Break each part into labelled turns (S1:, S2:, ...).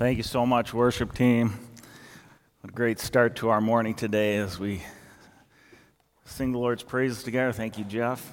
S1: Thank you so much, worship team. What a great start to our morning today as we sing the Lord's praises together. Thank you, Jeff.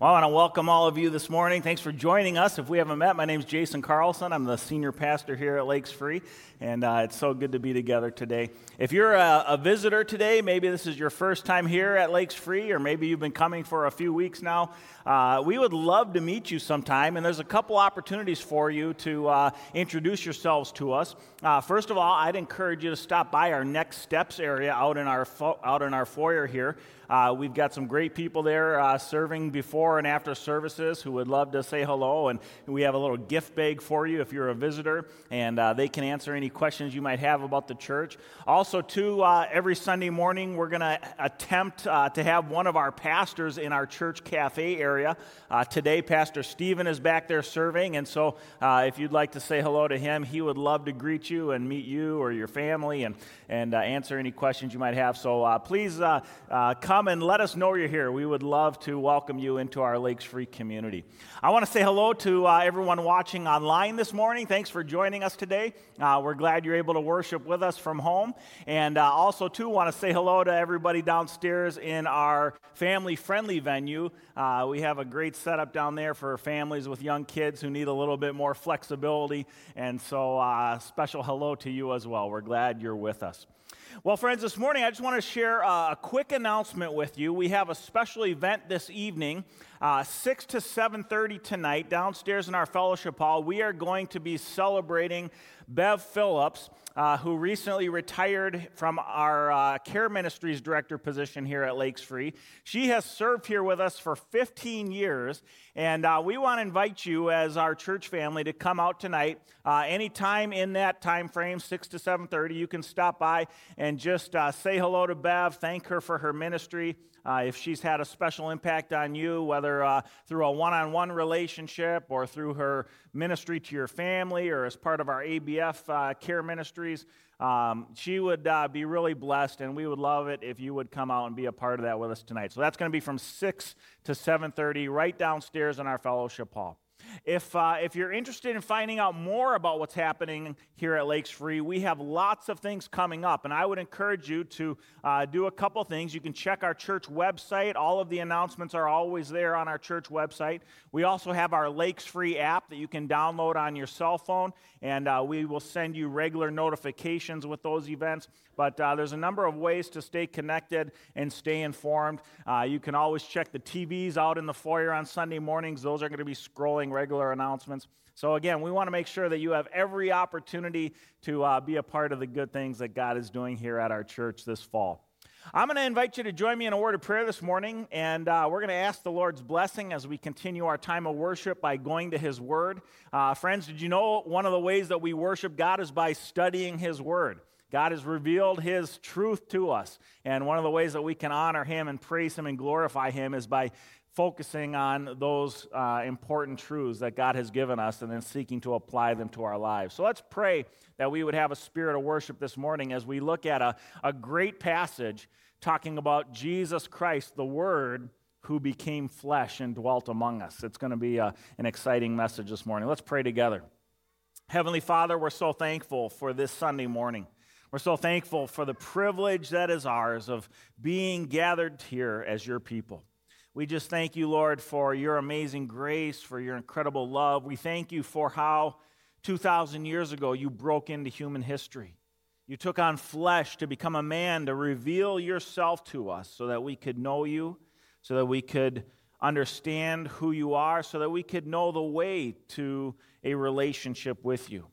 S1: Well, I want to welcome all of you this morning. Thanks for joining us. If we haven't met, my name is Jason Carlson. I'm the senior pastor here at Lakes Free, and uh, it's so good to be together today. If you're a, a, visitor today, maybe this is your first time here at Lakes Free, or maybe you've been coming for a few weeks now, uh, we would love to meet you sometime, and there's a couple opportunities for you to uh, introduce yourselves to us. Uh, first of all, I'd encourage you to stop by our next steps area out in our, fo- out in our foyer here. Uh, we've got some great people there uh, serving before and after services who would love to say hello. And we have a little gift bag for you if you're a visitor, and uh, they can answer any questions you might have about the church. Also, too, uh, every Sunday morning, we're going to attempt uh, to have one of our pastors in our church cafe area. Uh, today, Pastor Stephen is back there serving, and so if you'd like to say hello to him, he would love to greet you and meet you or your family and, and answer any questions you might have. So please come come and let us know you're here. We would love to welcome you into our Lakes Free community. I want to say hello to uh, everyone watching online this morning. Thanks for joining us today. Uh, we're glad you're able to worship with us from home. And uh, also, too, want to say hello to everybody downstairs in our family friendly venue. Uh, we have a great setup down there for families with young kids who need a little bit more flexibility. And so, uh, special hello to you as well. We're glad you're with us. Well, friends, this morning I just want to share uh, a quick announcement with you. We have a special event this evening, uh, 6 to 7.30 tonight, downstairs in our fellowship hall. We are going to be celebrating Bev Phillips, uh, who recently retired from our uh, care ministries director position here at Lakes Free. She has served here with us for 15 years, and uh, we want to invite you as our church family to come out tonight. Uh, anytime in that time frame, 6 to 7.30, you can stop by and just uh, say hello to Bev, thank her for her ministry. Uh, if she's had a special impact on you, whether uh, through a one on one relationship or through her ministry to your family or as part of our ABF uh, care ministries, um, she would uh, be really blessed, and we would love it if you would come out and be a part of that with us tonight. So that's going to be from 6 to 7.30 right downstairs in our fellowship hall. If, uh, if you're interested in finding out more about what's happening here at Lakes Free, we have lots of things coming up. And I would encourage you to uh, do a couple things. You can check our church website. All of the announcements are always there on our church website. We also have our Lakes Free app that you can download on your cell phone, and uh, we will send you regular notifications with those events. But uh, there's a number of ways to stay connected and stay informed. Uh, you can always check the TVs out in the foyer on Sunday mornings, those are going to be scrolling regular announcements. So, again, we want to make sure that you have every opportunity to uh, be a part of the good things that God is doing here at our church this fall. I'm going to invite you to join me in a word of prayer this morning, and uh, we're going to ask the Lord's blessing as we continue our time of worship by going to His Word. Uh, friends, did you know one of the ways that we worship God is by studying His Word? God has revealed His truth to us, and one of the ways that we can honor Him and praise Him and glorify Him is by focusing on those uh, important truths that God has given us and then seeking to apply them to our lives. So let's pray that we would have a spirit of worship this morning as we look at a, a great passage talking about Jesus Christ, the Word who became flesh and dwelt among us. It's going to be a, an exciting message this morning. Let's pray together. Heavenly Father, we're so thankful for this Sunday morning. We're so thankful for the privilege that is ours of being gathered here as your people. We just thank you, Lord, for your amazing grace, for your incredible love. We thank you for how 2,000 years ago you broke into human history. You took on flesh to become a man, to reveal yourself to us so that we could know you, so that we could understand who you are, so that we could know the way to a relationship with you.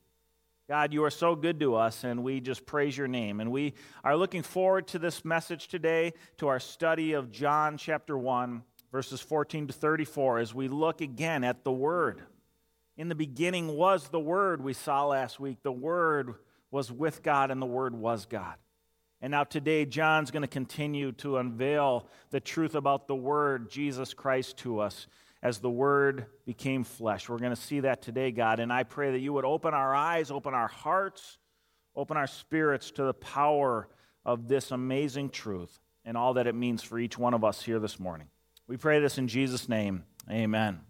S1: God, you are so good to us, and we just praise your name. And we are looking forward to this message today, to our study of John chapter 1 verses 14 to 34, as we look again at the Word. In the beginning was the Word, we saw last week. The Word was with God, and the Word was God. And now today, John's going to continue to unveil the truth about the Word, Jesus Christ, to us as the Word became flesh. We're going to see that today, God. And I pray that you would open our eyes, open our hearts, open our spirits to the power of this amazing truth and all that it means for each one of us here this morning. We pray this in Jesus' name. Amen.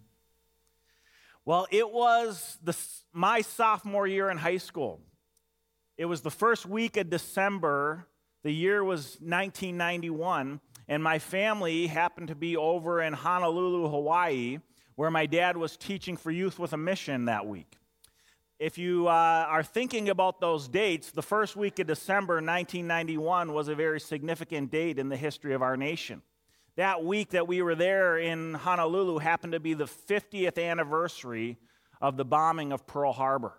S1: Well, it was the, my sophomore year in high school. It was the first week of December. The year was 1991, and my family happened to be over in Honolulu, Hawaii, where my dad was teaching for Youth with a Mission that week. If you uh, are thinking about those dates, the first week of December 1991 was a very significant date in the history of our nation. That week that we were there in Honolulu happened to be the 50th anniversary of the bombing of Pearl Harbor.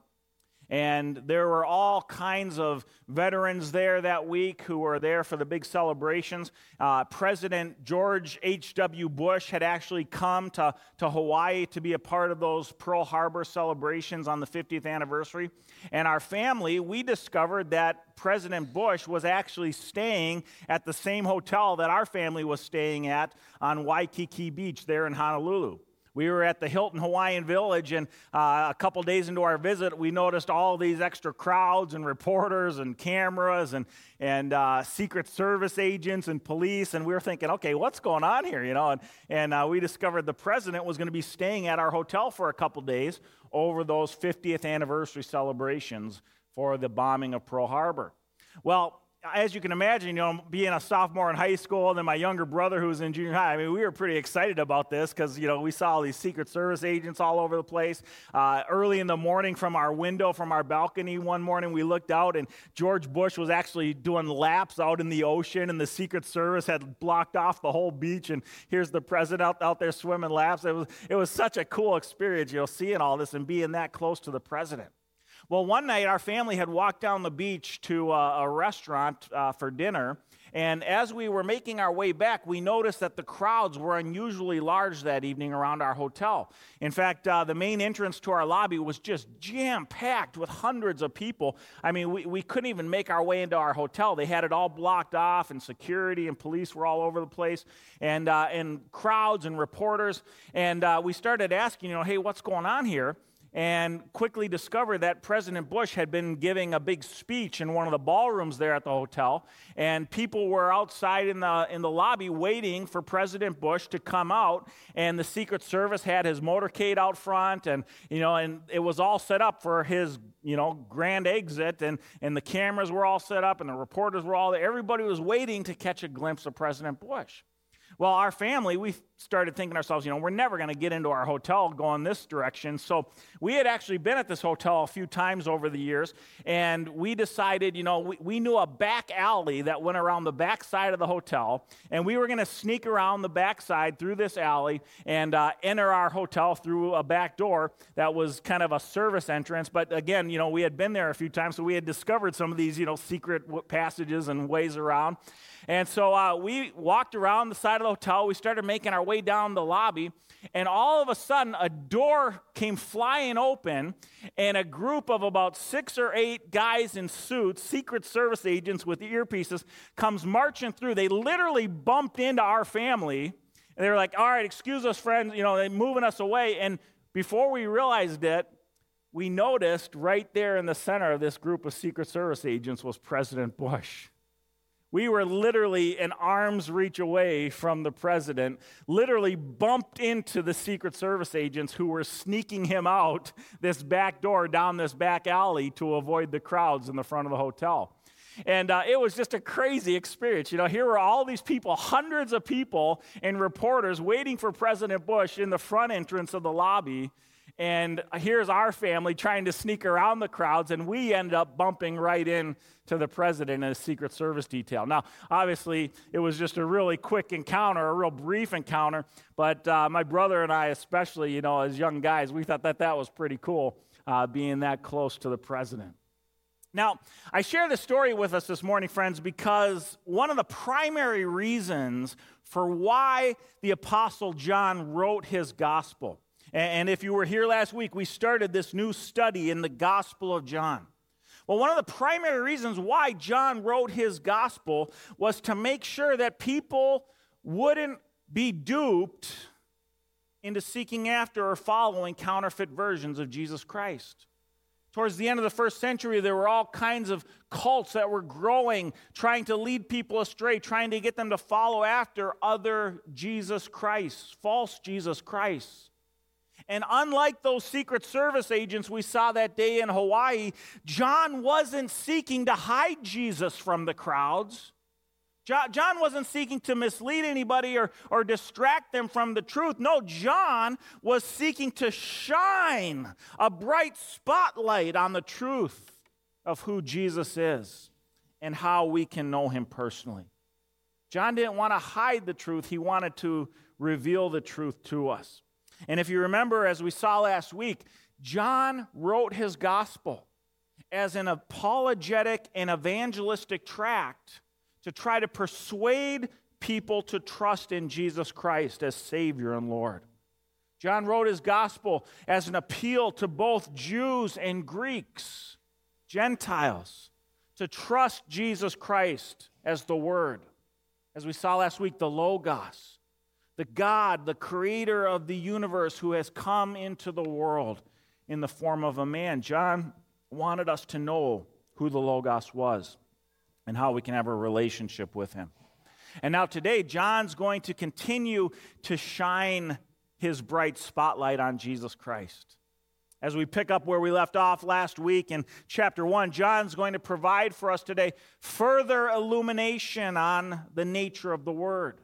S1: And there were all kinds of veterans there that week who were there for the big celebrations. Uh, President George H.W. Bush had actually come to, to Hawaii to be a part of those Pearl Harbor celebrations on the 50th anniversary. And our family, we discovered that President Bush was actually staying at the same hotel that our family was staying at on Waikiki Beach there in Honolulu. We were at the Hilton Hawaiian Village, and uh, a couple days into our visit, we noticed all these extra crowds and reporters and cameras and, and uh, Secret Service agents and police. And we were thinking, okay, what's going on here? You know, and, and uh, we discovered the president was going to be staying at our hotel for a couple days over those 50th anniversary celebrations for the bombing of Pearl Harbor. Well, as you can imagine, you know, being a sophomore in high school, and then my younger brother who was in junior high, I mean, we were pretty excited about this because, you know, we saw all these Secret Service agents all over the place. Uh, early in the morning from our window, from our balcony, one morning we looked out, and George Bush was actually doing laps out in the ocean, and the Secret Service had blocked off the whole beach, and here's the president out, out there swimming laps. It was, it was such a cool experience, you know, seeing all this and being that close to the president. Well, one night our family had walked down the beach to a, a restaurant uh, for dinner. And as we were making our way back, we noticed that the crowds were unusually large that evening around our hotel. In fact, uh, the main entrance to our lobby was just jam packed with hundreds of people. I mean, we, we couldn't even make our way into our hotel. They had it all blocked off, and security and police were all over the place, and, uh, and crowds and reporters. And uh, we started asking, you know, hey, what's going on here? And quickly discovered that President Bush had been giving a big speech in one of the ballrooms there at the hotel, and people were outside in the, in the lobby waiting for President Bush to come out, and the Secret Service had his motorcade out front, and, you know, and it was all set up for his, you know, grand exit, and, and the cameras were all set up, and the reporters were all there. Everybody was waiting to catch a glimpse of President Bush. Well, our family, we started thinking ourselves, you know, we're never going to get into our hotel going this direction. So we had actually been at this hotel a few times over the years, and we decided, you know, we, we knew a back alley that went around the back side of the hotel, and we were going to sneak around the back side through this alley and uh, enter our hotel through a back door that was kind of a service entrance. But again, you know, we had been there a few times, so we had discovered some of these, you know, secret passages and ways around. And so uh, we walked around the side of the hotel. We started making our way down the lobby. And all of a sudden, a door came flying open, and a group of about six or eight guys in suits, Secret Service agents with earpieces, comes marching through. They literally bumped into our family. And they were like, all right, excuse us, friends, you know, they're moving us away. And before we realized it, we noticed right there in the center of this group of Secret Service agents was President Bush. We were literally an arm's reach away from the president, literally bumped into the Secret Service agents who were sneaking him out this back door down this back alley to avoid the crowds in the front of the hotel. And uh, it was just a crazy experience. You know, here were all these people, hundreds of people and reporters waiting for President Bush in the front entrance of the lobby. And here's our family trying to sneak around the crowds, and we end up bumping right in to the president and his Secret Service detail. Now, obviously, it was just a really quick encounter, a real brief encounter, but uh, my brother and I, especially, you know, as young guys, we thought that that was pretty cool, uh, being that close to the president. Now, I share this story with us this morning, friends, because one of the primary reasons for why the Apostle John wrote his gospel and if you were here last week, we started this new study in the Gospel of John. Well, one of the primary reasons why John wrote his gospel was to make sure that people wouldn't be duped into seeking after or following counterfeit versions of Jesus Christ. Towards the end of the first century, there were all kinds of cults that were growing, trying to lead people astray, trying to get them to follow after other Jesus Christ, false Jesus Christ. And unlike those Secret Service agents we saw that day in Hawaii, John wasn't seeking to hide Jesus from the crowds. John wasn't seeking to mislead anybody or, or distract them from the truth. No, John was seeking to shine a bright spotlight on the truth of who Jesus is and how we can know him personally. John didn't want to hide the truth, he wanted to reveal the truth to us. And if you remember, as we saw last week, John wrote his gospel as an apologetic and evangelistic tract to try to persuade people to trust in Jesus Christ as Savior and Lord. John wrote his gospel as an appeal to both Jews and Greeks, Gentiles, to trust Jesus Christ as the Word. As we saw last week, the Logos, the God, the creator of the universe who has come into the world in the form of a man. John wanted us to know who the Logos was and how we can have a relationship with him. And now today, John's going to continue to shine his bright spotlight on Jesus Christ. As we pick up where we left off last week in chapter 1, John's going to provide for us today further illumination on the nature of the Word,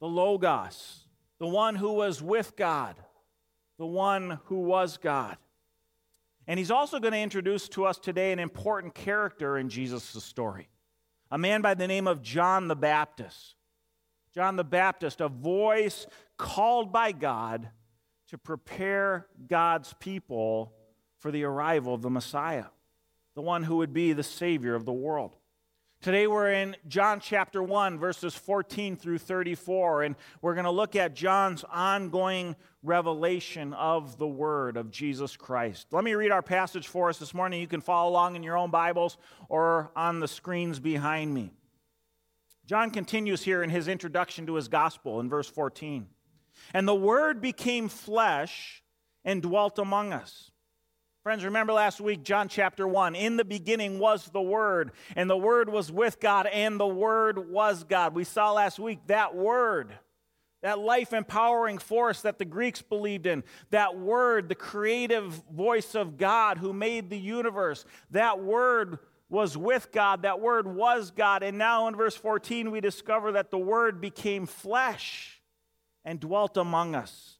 S1: the Logos, the one who was with God, the one who was God. And he's also going to introduce to us today an important character in Jesus' story a man by the name of John the Baptist. John the Baptist, a voice called by God to prepare God's people for the arrival of the Messiah, the one who would be the Savior of the world. Today we're in John chapter 1, verses 14 through 34, and we're going to look at John's ongoing revelation of the Word of Jesus Christ. Let me read our passage for us this morning. You can follow along in your own Bibles or on the screens behind me. John continues here in his introduction to his gospel in verse 14. And the Word became flesh and dwelt among us. Friends, remember last week, John chapter 1. In the beginning was the Word, and the Word was with God, and the Word was God. We saw last week that Word, that life empowering force that the Greeks believed in, that Word, the creative voice of God who made the universe, that Word was with God, that Word was God. And now in verse 14, we discover that the Word became flesh and dwelt among us.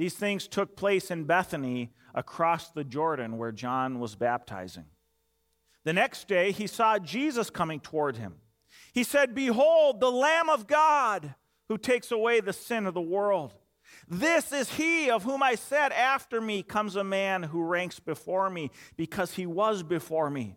S1: These things took place in Bethany across the Jordan where John was baptizing. The next day, he saw Jesus coming toward him. He said, Behold, the Lamb of God who takes away the sin of the world. This is he of whom I said, After me comes a man who ranks before me, because he was before me.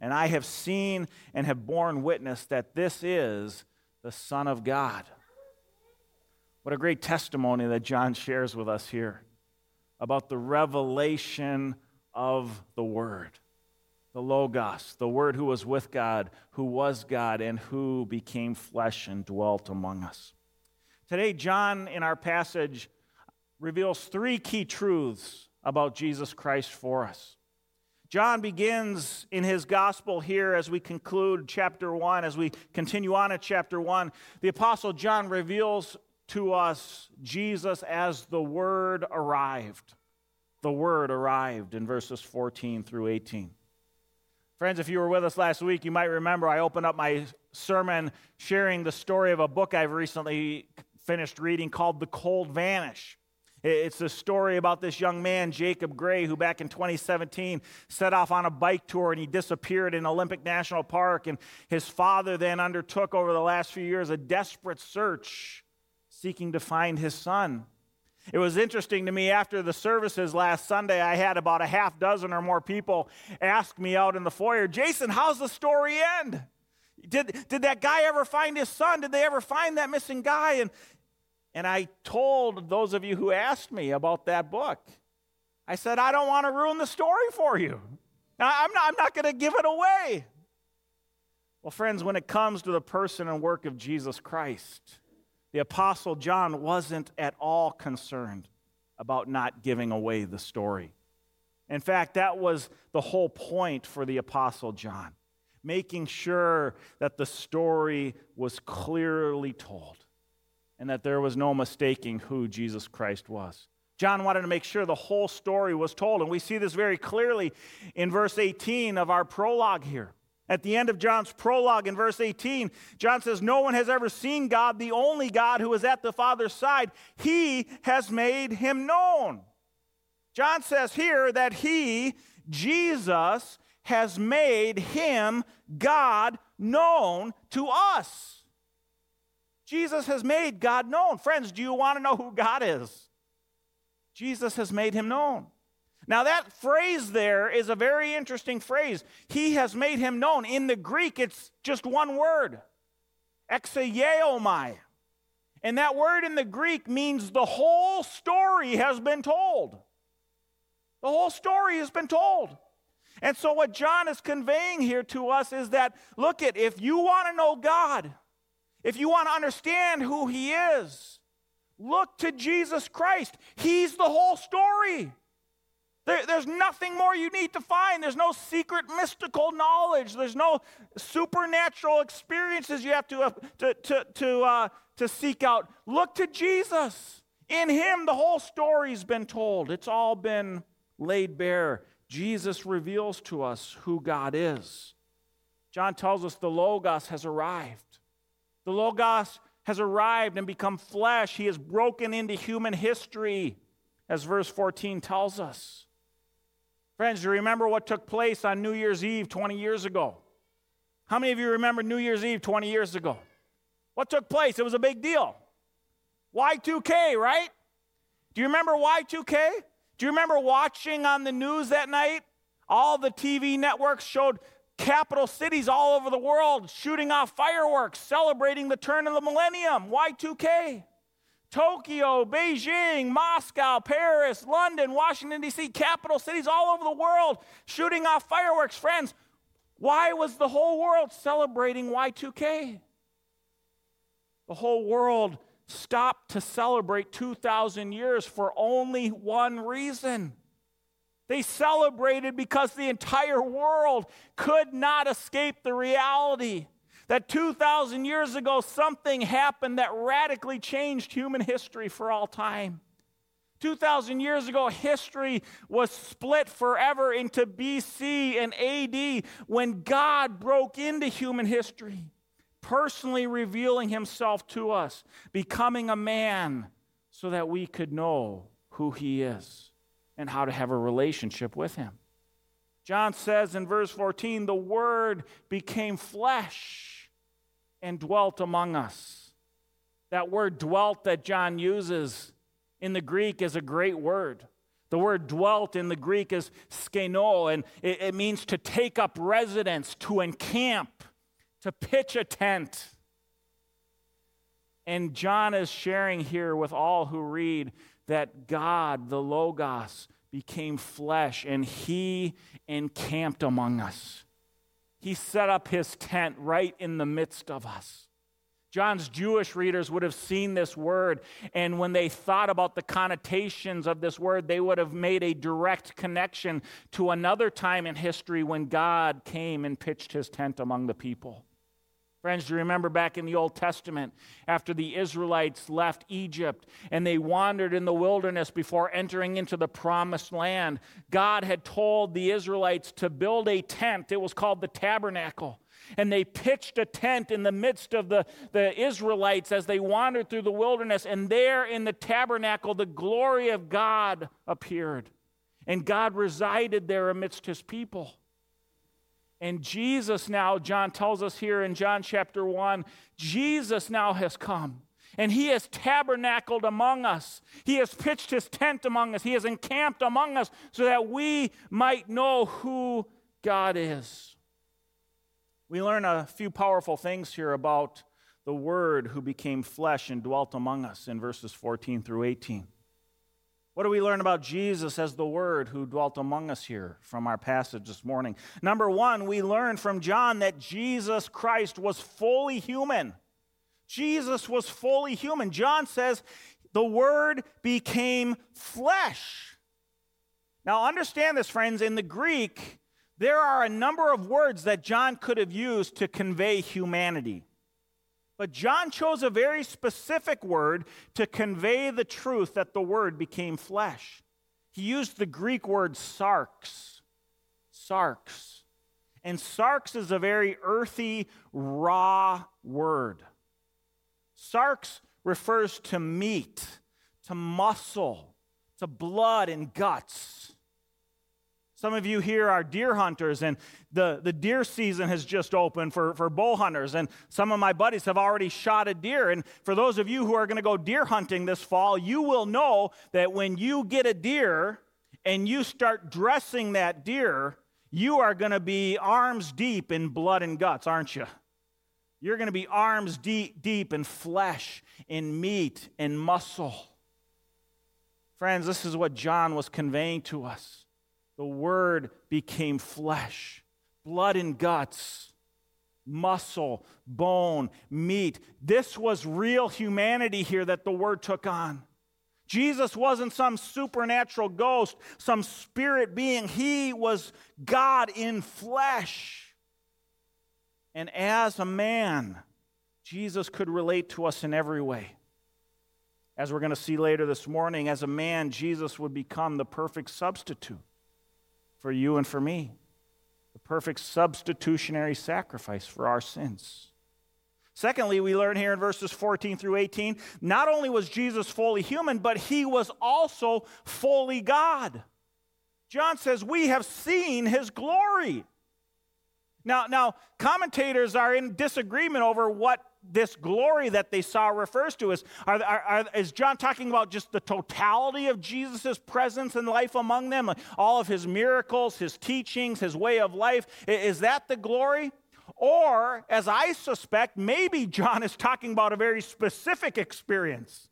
S1: And I have seen and have borne witness that this is the Son of God. What a great testimony that John shares with us here about the revelation of the Word, the Logos, the Word who was with God, who was God, and who became flesh and dwelt among us. Today, John, in our passage, reveals three key truths about Jesus Christ for us. John begins in his gospel here as we conclude chapter 1, as we continue on at chapter 1. The Apostle John reveals to us Jesus as the Word arrived. The Word arrived in verses 14 through 18. Friends, if you were with us last week, you might remember I opened up my sermon sharing the story of a book I've recently finished reading called The Cold Vanish. It's a story about this young man, Jacob Gray, who back in 2017 set off on a bike tour and he disappeared in Olympic National Park. And his father then undertook over the last few years a desperate search seeking to find his son. It was interesting to me after the services last Sunday, I had about a half dozen or more people ask me out in the foyer, Jason, how's the story end? Did, did that guy ever find his son? Did they ever find that missing guy? And and I told those of you who asked me about that book, I said, I don't want to ruin the story for you. I'm not, I'm not going to give it away. Well, friends, when it comes to the person and work of Jesus Christ, the Apostle John wasn't at all concerned about not giving away the story. In fact, that was the whole point for the Apostle John, making sure that the story was clearly told and that there was no mistaking who Jesus Christ was. John wanted to make sure the whole story was told, and we see this very clearly in verse 18 of our prologue here. At the end of John's prologue in verse 18, John says, No one has ever seen God, the only God who is at the Father's side. He has made him known. John says here that he, Jesus, has made him, God, known to us. Jesus has made God known. Friends, do you want to know who God is? Jesus has made him known. Now, that phrase there is a very interesting phrase. He has made him known. In the Greek, it's just one word exegeomai. And that word in the Greek means the whole story has been told. The whole story has been told. And so, what John is conveying here to us is that look at if you want to know God, if you want to understand who He is, look to Jesus Christ. He's the whole story. There, there's nothing more you need to find. There's no secret mystical knowledge. There's no supernatural experiences you have to, uh, to, to, to, uh, to seek out. Look to Jesus. In Him, the whole story's been told, it's all been laid bare. Jesus reveals to us who God is. John tells us the Logos has arrived. The Logos has arrived and become flesh. He has broken into human history, as verse 14 tells us. Friends, do you remember what took place on New Year's Eve 20 years ago? How many of you remember New Year's Eve 20 years ago? What took place? It was a big deal. Y2K, right? Do you remember Y2K? Do you remember watching on the news that night? All the TV networks showed capital cities all over the world shooting off fireworks, celebrating the turn of the millennium, Y2K. Tokyo, Beijing, Moscow, Paris, London, Washington, D.C., capital cities all over the world shooting off fireworks. Friends, why was the whole world celebrating Y2K? The whole world stopped to celebrate 2,000 years for only one reason they celebrated because the entire world could not escape the reality that 2,000 years ago something happened that radically changed human history for all time. 2,000 years ago, history was split forever into BC and AD when God broke into human history, personally revealing himself to us, becoming a man so that we could know who he is and how to have a relationship with Him. John says in verse 14, the Word became flesh and dwelt among us. That word dwelt that John uses in the Greek is a great word. The word dwelt in the Greek is skeno, and it, it means to take up residence, to encamp, to pitch a tent. And John is sharing here with all who read that God, the Logos, became flesh and he encamped among us. He set up his tent right in the midst of us. John's Jewish readers would have seen this word, and when they thought about the connotations of this word, they would have made a direct connection to another time in history when God came and pitched his tent among the people. Friends, do you remember back in the Old Testament after the Israelites left Egypt and they wandered in the wilderness before entering into the promised land? God had told the Israelites to build a tent. It was called the tabernacle and they pitched a tent in the midst of the, the Israelites as they wandered through the wilderness. And there in the tabernacle, the glory of God appeared. And God resided there amidst his people. And Jesus now, John tells us here in John chapter 1, Jesus now has come. And he has tabernacled among us. He has pitched his tent among us. He has encamped among us so that we might know who God is. We learn a few powerful things here about the Word who became flesh and dwelt among us in verses 14 through 18. What do we learn about Jesus as the Word who dwelt among us here from our passage this morning? Number one, we learn from John that Jesus Christ was fully human. Jesus was fully human. John says the Word became flesh. Now, understand this, friends. In the Greek, there are a number of words that John could have used to convey humanity. But John chose a very specific word to convey the truth that the word became flesh. He used the Greek word sarx. Sarx. And sarx is a very earthy, raw word. Sarx refers to meat, to muscle, to blood and guts. Some of you here are deer hunters, and the, the deer season has just opened for, for bow hunters. And some of my buddies have already shot a deer. And for those of you who are going to go deer hunting this fall, you will know that when you get a deer and you start dressing that deer, you are going to be arms deep in blood and guts, aren't you? You're going to be arms deep, deep in flesh, in meat, and muscle. Friends, this is what John was conveying to us the Word became flesh, blood and guts, muscle, bone, meat. This was real humanity here that the Word took on. Jesus wasn't some supernatural ghost, some spirit being. He was God in flesh. And as a man, Jesus could relate to us in every way. As we're going to see later this morning, as a man, Jesus would become the perfect substitute for you and for me, the perfect substitutionary sacrifice for our sins. Secondly, we learn here in verses 14 through 18 not only was Jesus fully human, but he was also fully God. John says, We have seen his glory. Now, now commentators are in disagreement over what this glory that they saw refers to? Is, are, are, are, is John talking about just the totality of Jesus' presence and life among them? All of his miracles, his teachings, his way of life? Is that the glory? Or, as I suspect, maybe John is talking about a very specific experience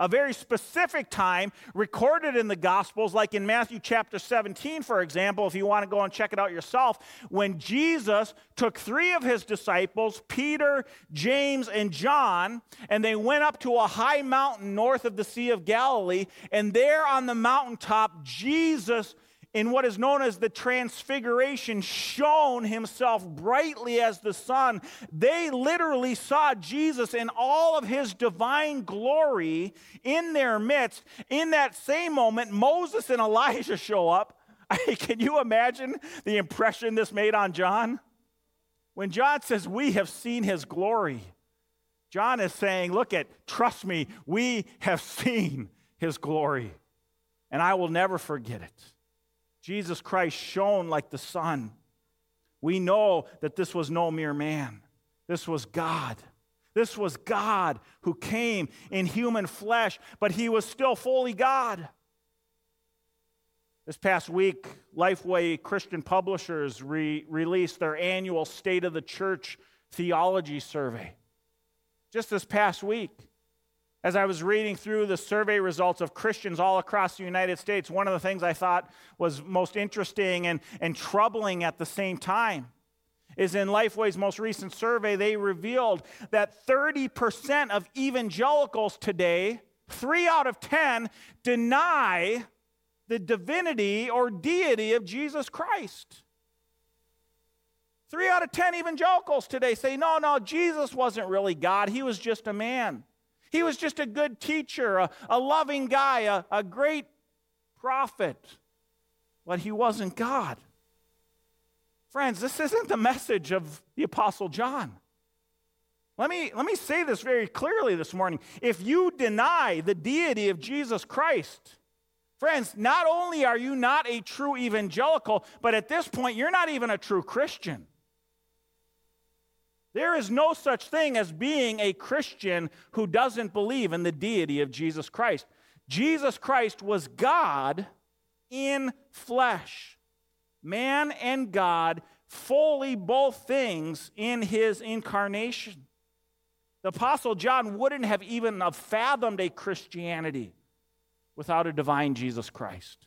S1: a very specific time recorded in the Gospels, like in Matthew chapter 17, for example, if you want to go and check it out yourself, when Jesus took three of his disciples, Peter, James, and John, and they went up to a high mountain north of the Sea of Galilee, and there on the mountaintop, Jesus in what is known as the transfiguration, shone himself brightly as the sun. They literally saw Jesus in all of his divine glory in their midst. In that same moment, Moses and Elijah show up. Can you imagine the impression this made on John? When John says, We have seen his glory, John is saying, Look at, trust me, we have seen his glory, and I will never forget it. Jesus Christ shone like the sun. We know that this was no mere man, this was God. This was God who came in human flesh, but he was still fully God. This past week, Lifeway Christian Publishers re- released their annual State of the Church Theology Survey. Just this past week, as I was reading through the survey results of Christians all across the United States, one of the things I thought was most interesting and, and troubling at the same time is in Lifeway's most recent survey, they revealed that 30% of evangelicals today, three out of 10, deny the divinity or deity of Jesus Christ. Three out of 10 evangelicals today say, no, no, Jesus wasn't really God. He was just a man. He was just a good teacher, a, a loving guy, a, a great prophet, but he wasn't God. Friends, this isn't the message of the Apostle John. Let me, let me say this very clearly this morning. If you deny the deity of Jesus Christ, Friends, not only are you not a true evangelical, but at this point, you're not even a true Christian. There is no such thing as being a Christian who doesn't believe in the deity of Jesus Christ. Jesus Christ was God in flesh, man and God, fully both things in his incarnation. The Apostle John wouldn't have even fathomed a Christianity without a divine Jesus Christ.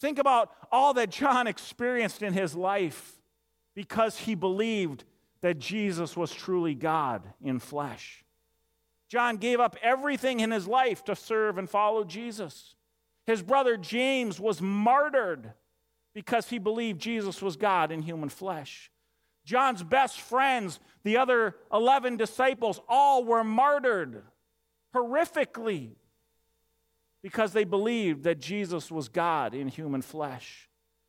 S1: Think about all that John experienced in his life because he believed that Jesus was truly God in flesh. John gave up everything in his life to serve and follow Jesus. His brother James was martyred because he believed Jesus was God in human flesh. John's best friends, the other 11 disciples, all were martyred horrifically because they believed that Jesus was God in human flesh.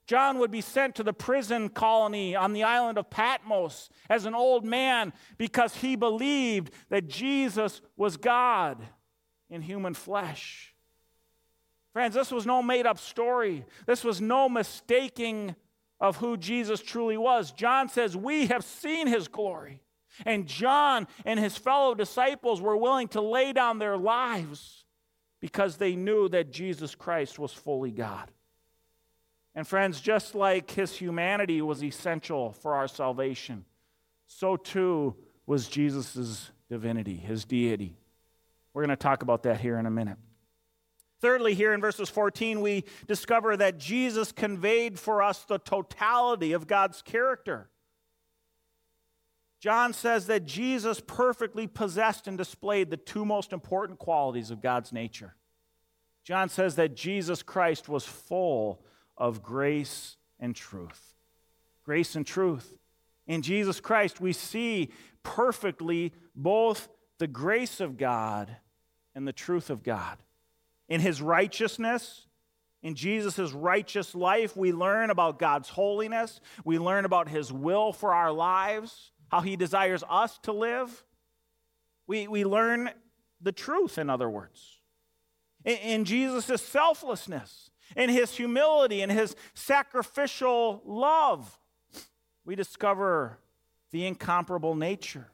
S1: John would be sent to the prison colony on the island of Patmos as an old man because he believed that Jesus was God in human flesh. Friends, this was no made up story. This was no mistaking of who Jesus truly was. John says, We have seen his glory. And John and his fellow disciples were willing to lay down their lives because they knew that Jesus Christ was fully God. And friends, just like his humanity was essential for our salvation, so too was Jesus' divinity, his deity. We're going to talk about that here in a minute. Thirdly, here in verses 14, we discover that Jesus conveyed for us the totality of God's character. John says that Jesus perfectly possessed and displayed the two most important qualities of God's nature. John says that Jesus Christ was full of grace and truth. Grace and truth. In Jesus Christ, we see perfectly both the grace of God and the truth of God. In his righteousness, in Jesus' righteous life, we learn about God's holiness. We learn about his will for our lives how he desires us to live. We, we learn the truth, in other words. In, in Jesus' selflessness, in his humility, in his sacrificial love, we discover the incomparable nature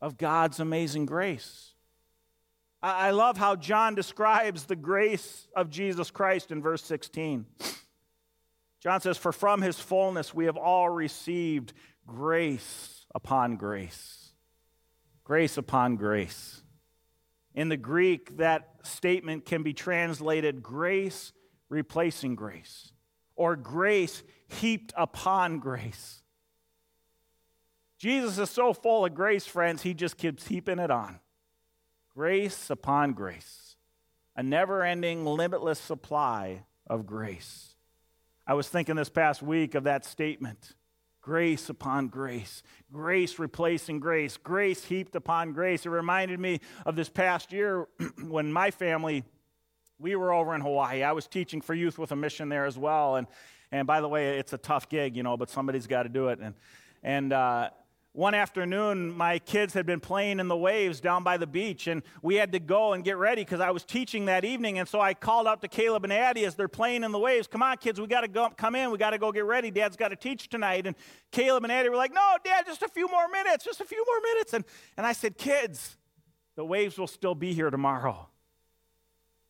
S1: of God's amazing grace. I, love how John describes the grace of Jesus Christ in verse 16. John says, For from his fullness we have all received grace upon grace. Grace upon grace. In the Greek, that statement can be translated grace replacing grace, or grace heaped upon grace. Jesus is so full of grace, friends, he just keeps heaping it on. Grace upon grace, a never ending, limitless supply of grace. I was thinking this past week of that statement grace upon grace, grace replacing grace, grace heaped upon grace. It reminded me of this past year when my family, we were over in Hawaii. I was teaching for youth with a mission there as well. And, and by the way, it's a tough gig, you know, but somebody's got to do it. And, and uh, one afternoon, my kids had been playing in the waves down by the beach, and we had to go and get ready because I was teaching that evening. And so I called out to Caleb and Addie as they're playing in the waves. Come on, kids, we got to go come in. We got to go get ready. Dad's got to teach tonight. And Caleb and Addie were like, No, Dad, just a few more minutes, just a few more minutes. And, and I said, Kids, the waves will still be here tomorrow.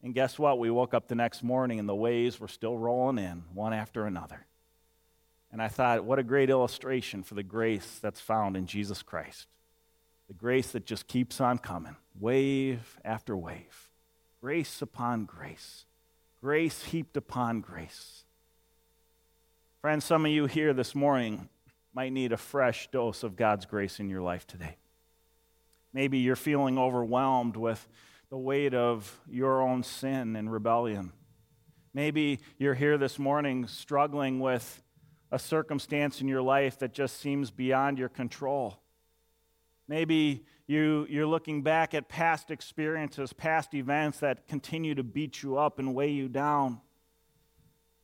S1: And guess what? We woke up the next morning and the waves were still rolling in, one after another. And I thought, what a great illustration for the grace that's found in Jesus Christ. The grace that just keeps on coming, wave after wave. Grace upon grace. Grace heaped upon grace. Friends, some of you here this morning might need a fresh dose of God's grace in your life today. Maybe you're feeling overwhelmed with the weight of your own sin and rebellion. Maybe you're here this morning struggling with a circumstance in your life that just seems beyond your control. Maybe you, you're looking back at past experiences, past events that continue to beat you up and weigh you down.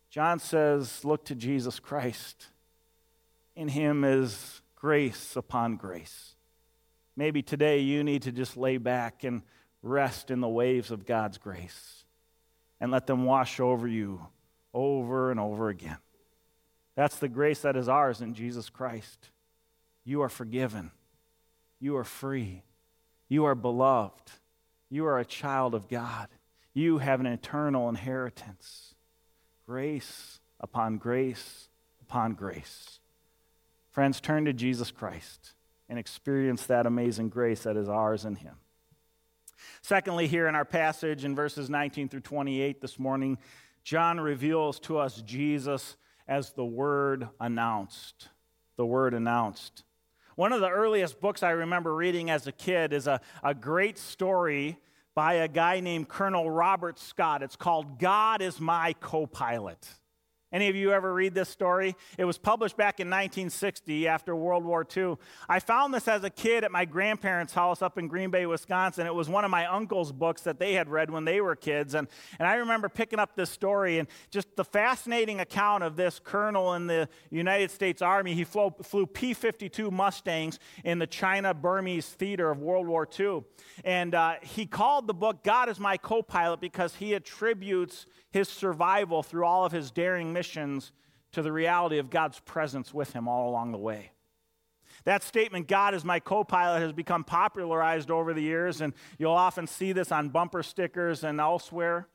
S1: John says, Look to Jesus Christ. In him is grace upon grace. Maybe today you need to just lay back and rest in the waves of God's grace and let them wash over you over and over again. That's the grace that is ours in Jesus Christ. You are forgiven. You are free. You are beloved. You are a child of God. You have an eternal inheritance. Grace upon grace upon grace. Friends, turn to Jesus Christ and experience that amazing grace that is ours in Him. Secondly, here in our passage in verses 19 through 28 this morning, John reveals to us Jesus as the Word announced. The Word announced. One of the earliest books I remember reading as a kid is a, a great story by a guy named Colonel Robert Scott. It's called God is My Co pilot. Any of you ever read this story? It was published back in 1960 after World War II. I found this as a kid at my grandparents' house up in Green Bay, Wisconsin. It was one of my uncle's books that they had read when they were kids. And, and I remember picking up this story and just the fascinating account of this colonel in the United States Army. He flew, flew P 52 Mustangs in the China Burmese theater of World War II. And uh, he called the book God is My Co pilot because he attributes his survival through all of his daring missions to the reality of God's presence with him all along the way. That statement, God is my co pilot, has become popularized over the years, and you'll often see this on bumper stickers and elsewhere.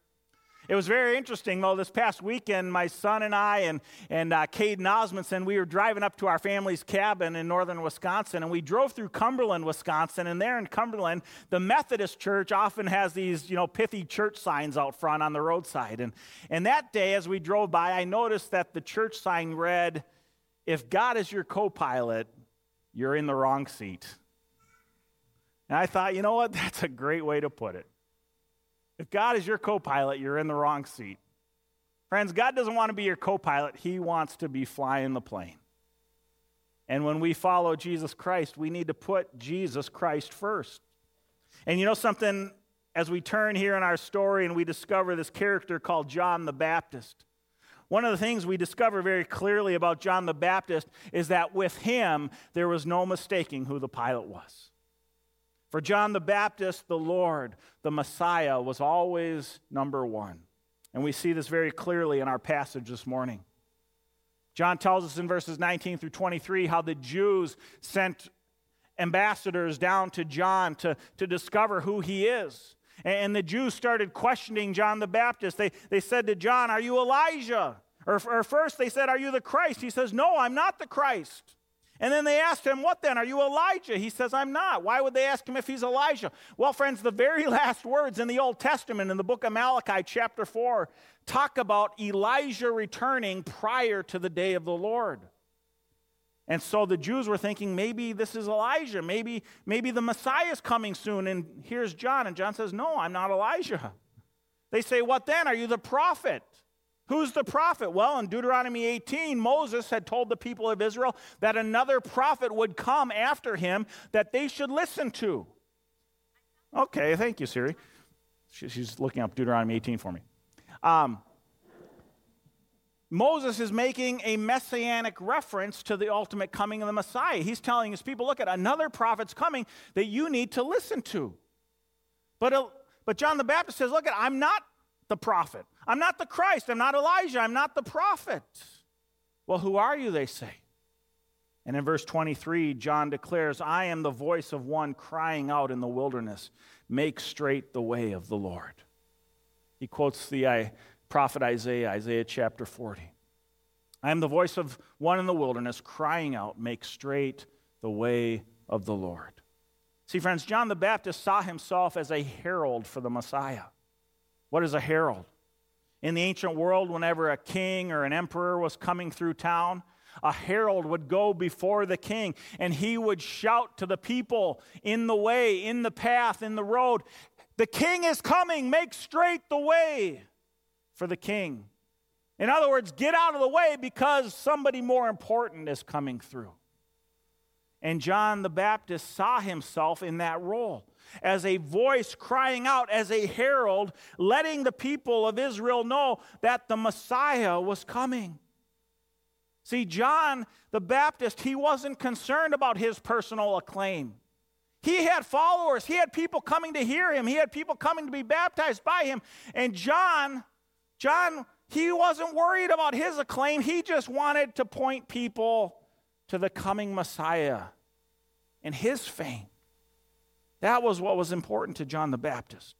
S1: It was very interesting, though, this past weekend, my son and I and, and uh, Caden we were driving up to our family's cabin in northern Wisconsin, and we drove through Cumberland, Wisconsin, and there in Cumberland, the Methodist church often has these, you know, pithy church signs out front on the roadside. And, and that day, as we drove by, I noticed that the church sign read, If God is your co pilot, you're in the wrong seat. And I thought, you know what? That's a great way to put it. If God is your co pilot, you're in the wrong seat. Friends, God doesn't want to be your co pilot, He wants to be flying the plane. And when we follow Jesus Christ, we need to put Jesus Christ first. And you know something? As we turn here in our story and we discover this character called John the Baptist, one of the things we discover very clearly about John the Baptist is that with him, there was no mistaking who the pilot was. For John the Baptist, the Lord, the Messiah, was always number one. And we see this very clearly in our passage this morning. John tells us in verses 19 through 23 how the Jews sent ambassadors down to John to, to discover who he is. And the Jews started questioning John the Baptist. They, they said to John, Are you Elijah? Or, or first they said, Are you the Christ? He says, No, I'm not the Christ. And then they asked him, What then? Are you Elijah? He says, I'm not. Why would they ask him if he's Elijah? Well, friends, the very last words in the Old Testament, in the book of Malachi, chapter 4, talk about Elijah returning prior to the day of the Lord. And so the Jews were thinking maybe this is Elijah. Maybe, maybe the Messiah is coming soon. And here's John. And John says, No, I'm not Elijah. They say, What then? Are you the prophet? Who's the prophet? Well, in Deuteronomy 18, Moses had told the people of Israel that another prophet would come after him that they should listen to. Okay, thank you, Siri. She's looking up Deuteronomy 18 for me. Um, Moses is making a messianic reference to the ultimate coming of the Messiah. He's telling his people, look at another prophet's coming that you need to listen to. But, uh, but John the Baptist says, look at, I'm not the prophet. I'm not the Christ. I'm not Elijah. I'm not the prophet. Well, who are you, they say. And in verse 23, John declares, I am the voice of one crying out in the wilderness, make straight the way of the Lord. He quotes the uh, prophet Isaiah, Isaiah chapter 40. I am the voice of one in the wilderness crying out, Make straight the way of the Lord. See, friends, John the Baptist saw himself as a herald for the Messiah. What is a herald? In the ancient world, whenever a king or an emperor was coming through town, a herald would go before the king and he would shout to the people in the way, in the path, in the road, The king is coming, make straight the way for the king. In other words, get out of the way because somebody more important is coming through. And John the Baptist saw himself in that role as a voice crying out, as a herald, letting the people of Israel know that the Messiah was coming. See, John the Baptist, he wasn't concerned about his personal acclaim. He had followers, he had people coming to hear him, he had people coming to be baptized by him. And John, John, he wasn't worried about his acclaim. He just wanted to point people to the coming Messiah and his fame. That was what was important to John the Baptist.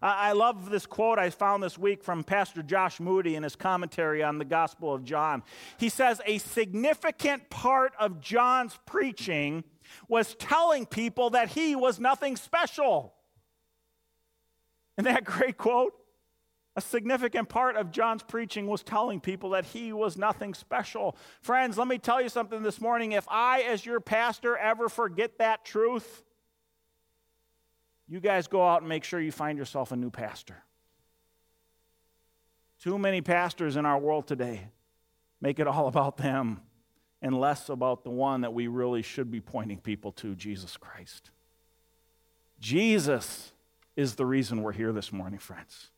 S1: I love this quote I found this week from Pastor Josh Moody in his commentary on the Gospel of John. He says, A significant part of John's preaching was telling people that he was nothing special. Isn't that great quote? A significant part of John's preaching was telling people that he was nothing special. Friends, let me tell you something this morning. If I, as your pastor, ever forget that truth, you guys go out and make sure you find yourself a new pastor. Too many pastors in our world today make it all about them and less about the one that we really should be pointing people to Jesus Christ. Jesus is the reason we're here this morning, friends.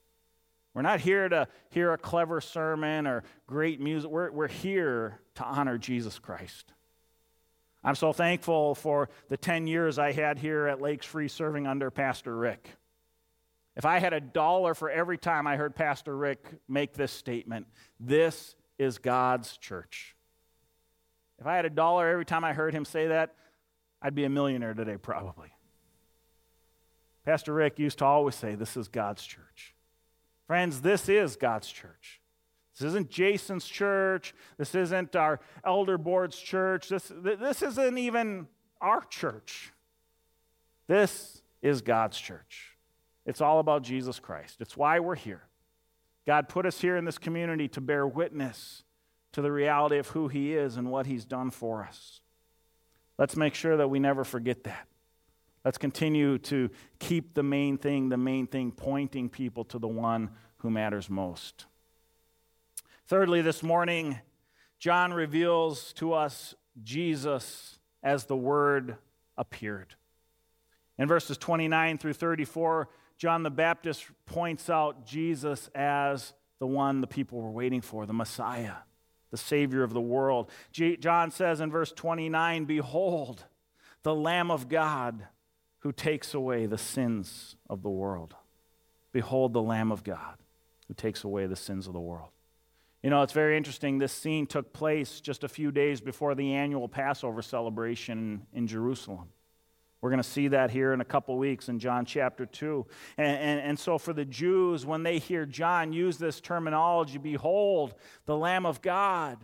S1: We're not here to hear a clever sermon or great music. We're, we're here to honor Jesus Christ. I'm so thankful for the 10 years I had here at Lakes Free serving under Pastor Rick. If I had a dollar for every time I heard Pastor Rick make this statement, this is God's church. If I had a dollar every time I heard him say that, I'd be a millionaire today, probably. Pastor Rick used to always say, This is God's church. Friends, this is God's church. This isn't Jason's church. This isn't our elder board's church. This, this isn't even our church. This is God's church. It's all about Jesus Christ. It's why we're here. God put us here in this community to bear witness to the reality of who He is and what He's done for us. Let's make sure that we never forget that. Let's continue to keep the main thing, the main thing, pointing people to the one who matters most. Thirdly, this morning, John reveals to us Jesus as the Word appeared. In verses 29 through 34, John the Baptist points out Jesus as the one the people were waiting for, the Messiah, the Savior of the world. John says in verse 29 Behold, the Lamb of God who takes away the sins of the world. Behold, the Lamb of God who takes away the sins of the world. You know, it's very interesting. This scene took place just a few days before the annual Passover celebration in Jerusalem. We're going to see that here in a couple weeks in John chapter 2. And, and, and, so, for the Jews, when they hear John use this terminology, behold, the Lamb of God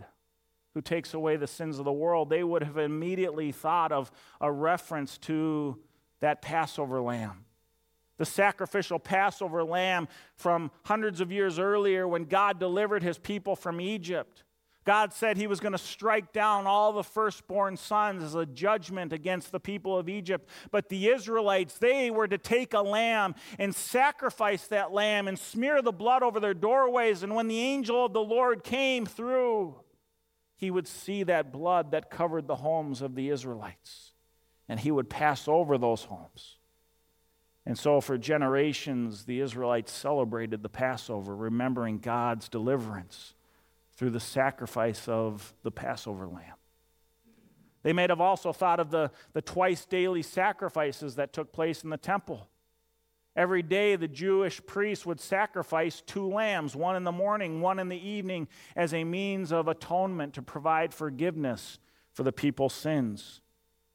S1: who takes away the sins of the world, they would have immediately thought of a reference to that Passover lamb the sacrificial Passover lamb from hundreds of years earlier when God delivered his people from Egypt. God said he was going to strike down all the firstborn sons as a judgment against the people of Egypt. But the Israelites, they were to take a lamb and sacrifice that lamb and smear the blood over their doorways. And when the angel of the Lord came through, he would see that blood that covered the homes of the Israelites. And he would pass over those homes. And so, for generations, the Israelites celebrated the Passover, remembering God's deliverance through the sacrifice of the Passover lamb. They may have also thought of the, the twice daily sacrifices that took place in the temple. Every day, the Jewish priests would sacrifice two lambs, one in the morning, one in the evening, as a means of atonement to provide forgiveness for the people's sins.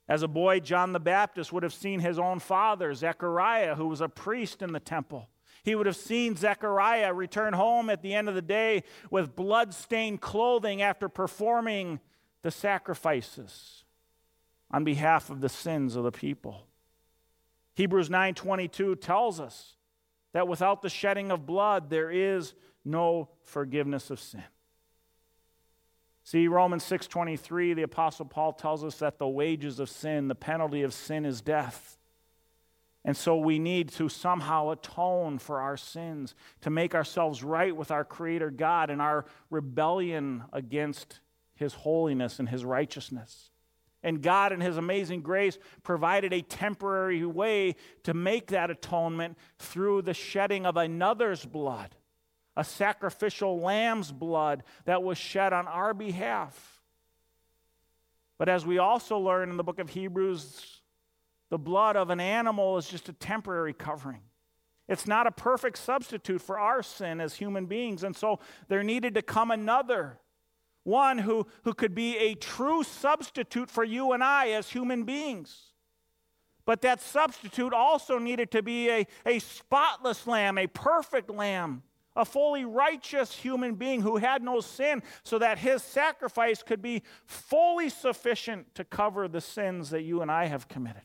S1: As a boy, John the Baptist would have seen his own father, Zechariah, who was a priest in the temple. He would have seen Zechariah return home at the end of the day with blood-stained clothing after performing the sacrifices on behalf of the sins of the people. Hebrews 9:22 tells us that without the shedding of blood there is no forgiveness of sin. See Romans 6:23 the apostle Paul tells us that the wages of sin, the penalty of sin is death. And so we need to somehow atone for our sins, to make ourselves right with our creator God and our rebellion against his holiness and his righteousness. And God, in His amazing grace, provided a temporary way to make that atonement through the shedding of another's blood, a sacrificial lamb's blood that was shed on our behalf. But as we also learn in the book of Hebrews, the blood of an animal is just a temporary covering. It's not a perfect substitute for our sin as human beings. And so there needed to come another one who, who could be a true substitute for you and I as human beings. But that substitute also needed to be a, a spotless lamb, a perfect lamb, a fully righteous human being who had no sin, so that his sacrifice could be fully sufficient to cover the sins that you and I have committed.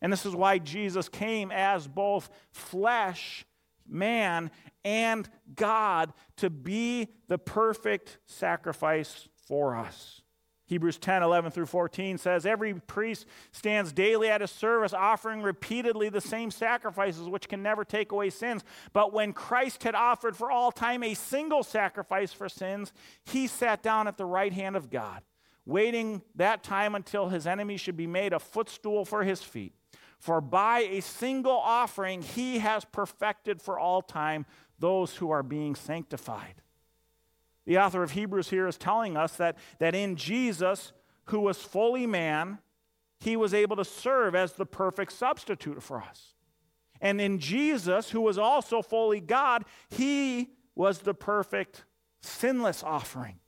S1: And this is why Jesus came as both flesh man and God to be the perfect sacrifice for us. Hebrews 10 11 through 14 says, Every priest stands daily at his service, offering repeatedly the same sacrifices, which can never take away sins. But when Christ had offered for all time a single sacrifice for sins, he sat down at the right hand of God, waiting that time until his enemy should be made a footstool for his feet. For by a single offering, he has perfected for all time those who are being sanctified. The author of Hebrews here is telling us that, that in Jesus, who was fully man, he was able to serve as the perfect substitute for us. And in Jesus, who was also fully God, he was the perfect sinless offering.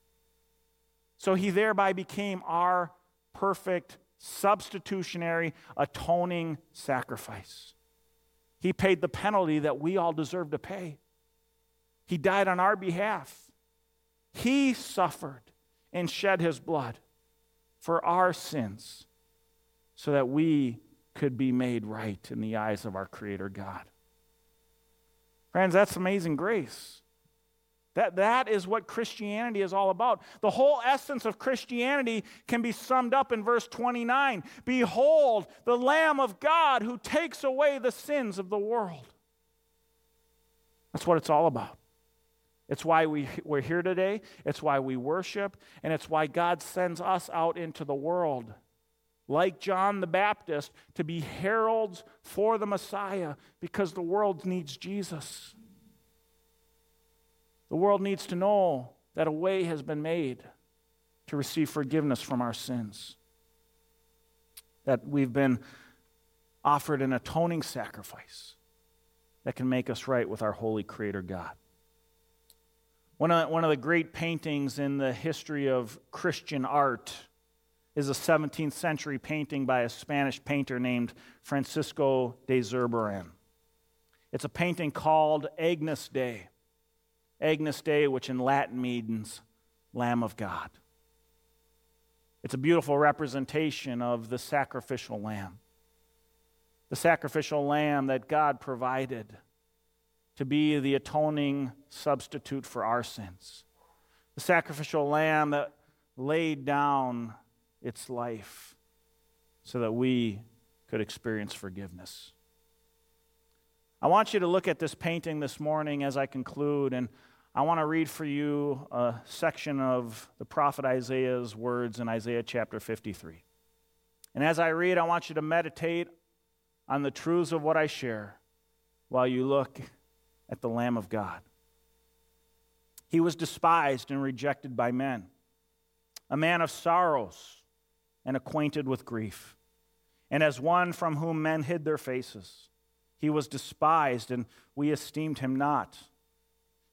S1: So he thereby became our perfect substitutionary, atoning sacrifice. He paid the penalty that we all deserve to pay. He died on our behalf. He suffered and shed his blood for our sins so that we could be made right in the eyes of our Creator God. Friends, that's amazing grace. That, that is what Christianity is all about. The whole essence of Christianity can be summed up in verse 29 Behold, the Lamb of God who takes away the sins of the world. That's what it's all about. It's why we, we're here today, it's why we worship, and it's why God sends us out into the world, like John the Baptist, to be heralds for the Messiah because the world needs Jesus. The world needs to know that a way has been made to receive forgiveness from our sins, that we've been offered an atoning sacrifice that can make us right with our holy Creator God. One of, one of the great paintings in the history of Christian art is a 17th century painting by a Spanish painter named Francisco de Zurbarán. It's a painting called Agnus Dei. Agnus Dei, which in Latin means Lamb of God. It's a beautiful representation of the sacrificial lamb. The sacrificial lamb that God provided to be the atoning substitute for our sins. The sacrificial lamb that laid down its life so that we could experience forgiveness. I want you to look at this painting this morning as I conclude, and I want to read for you a section of the prophet Isaiah's words in Isaiah chapter 53. And as I read, I want you to meditate on the truths of what I share while you look at the Lamb of God. He was despised and rejected by men, a man of sorrows and acquainted with grief, and as one from whom men hid their faces. He was despised, and we esteemed him not.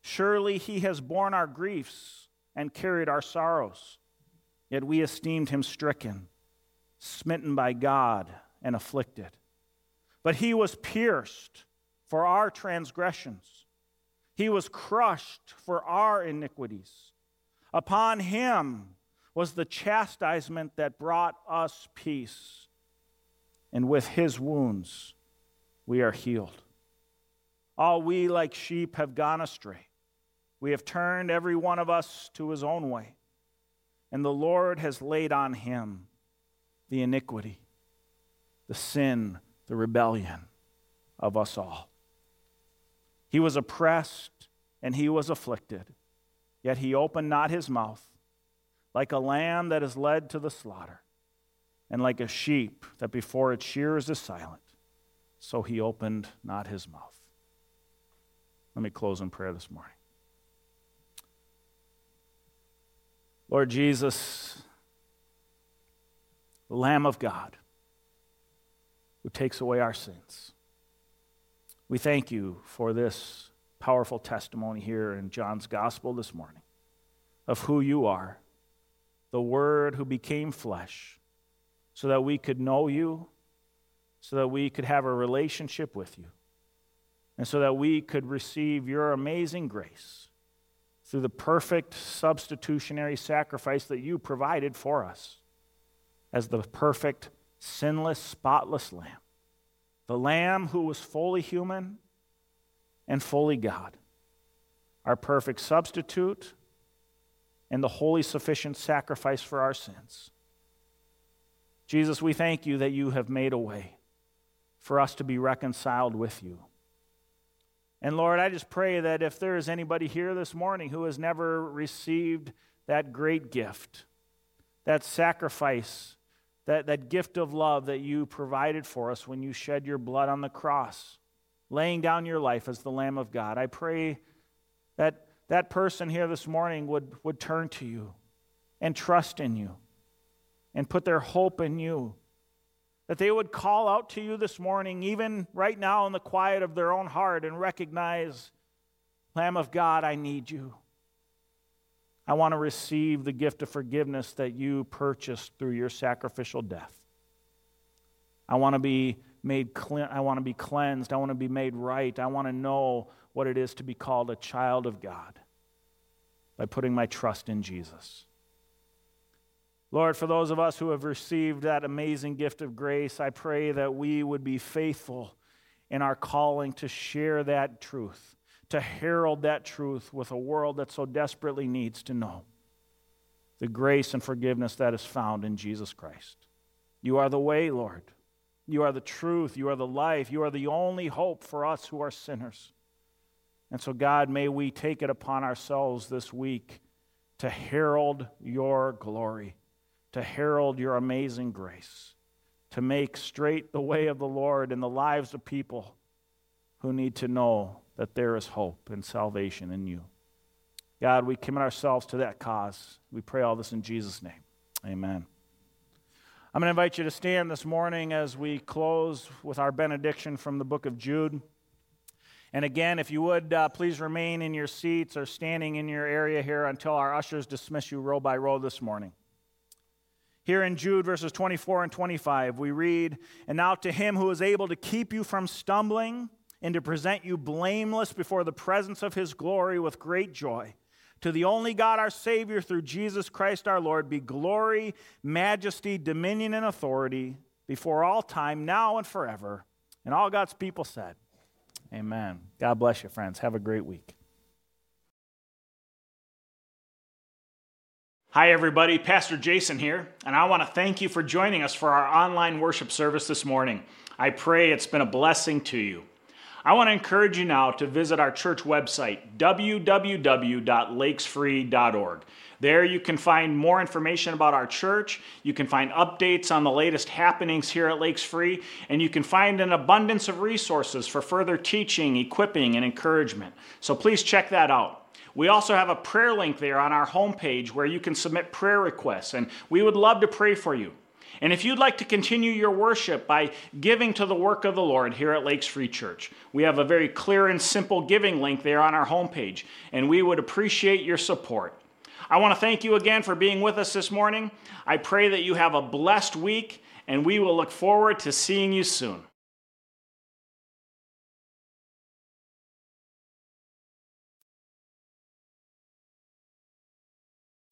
S1: Surely he has borne our griefs and carried our sorrows. Yet we esteemed him stricken, smitten by God, and afflicted. But he was pierced
S2: for our transgressions. He was crushed for our iniquities. Upon him was the chastisement that brought us peace, and with his wounds we are healed. All we like sheep have gone astray. We have turned every one of us to his own way, and the Lord has laid on him the iniquity, the sin, the rebellion of us all. He was oppressed and he was afflicted, yet he opened not his mouth, like a lamb that is led to the slaughter, and like a sheep that before its shears is silent, so he opened not his mouth. Let me close in prayer this morning. Lord Jesus, Lamb of God who takes away our sins. We thank you for this powerful testimony here in John's gospel this morning of who you are, the Word who became flesh, so that we could know you, so that we could have a relationship with you, and so that we could receive your amazing grace through the perfect substitutionary sacrifice that you provided for us as the perfect, sinless, spotless Lamb the Lamb who was fully human and fully God, our perfect substitute and the wholly sufficient sacrifice for our sins. Jesus, we thank you that you have made a way for us to be reconciled with you. And Lord, I just pray that if there is anybody here this morning who has never received that great gift, that sacrifice that, that gift of love that you provided for us when you shed your blood on the cross, laying down your life as the Lamb of God. I pray that that person here this morning would, would turn to you and trust in you and put their hope in you. That they would call out to you this morning, even right now in the quiet of their own heart, and recognize, Lamb of God, I need you. I want to receive the gift of forgiveness that you purchased through your sacrificial death. I want to be made clean. I want to be cleansed. I want to be made right. I want to know what it is to be called a child of God by putting my trust in Jesus. Lord, for those of us who have received that amazing gift of grace, I pray that we would be faithful in our calling to share that truth to herald that truth with a world that so desperately needs to know the grace and forgiveness that is found in Jesus Christ. You are the way, Lord. You are the truth. You are the life. You are the only hope for us who are sinners. And so, God, may we take it upon ourselves this week to herald your glory, to herald your amazing grace, to make straight the way of the Lord in the lives of people who need to know that there is hope and salvation in you. God, we commit ourselves to that cause. We pray all this in Jesus' name. Amen. I'm going to invite you to stand this morning as we close with our benediction from the book of Jude. And again, if you would, uh, please remain in your seats or standing in your area here until our ushers dismiss you row by row this morning. Here in Jude verses 24 and 25, we read, And now to him who is able to keep you from stumbling and to present you blameless before the presence of his glory with great joy. To the only God, our Savior, through Jesus Christ our Lord, be glory, majesty, dominion, and authority before all time, now and forever. And all God's people said, Amen. God bless you, friends. Have a great week. Hi, everybody. Pastor Jason here, and I want to thank you for joining us for our online worship service this morning. I pray it's been a blessing to you. I want to encourage you now to visit our church website, www.lakesfree.org. There you can find more information about our church, you can find updates on the latest happenings here at Lakes Free, and you can find an abundance of resources for further teaching, equipping, and encouragement. So please check that out. We also have a prayer link there on our homepage where you can submit prayer requests, and we would love to pray for you. And if you'd like to continue your worship by giving to the work of the Lord here at Lakes Free Church, we have a very clear and simple giving link there on our homepage, and we would appreciate your support. I want to thank you again for being with us this morning. I pray that you have a blessed week, and we will look forward to seeing you soon.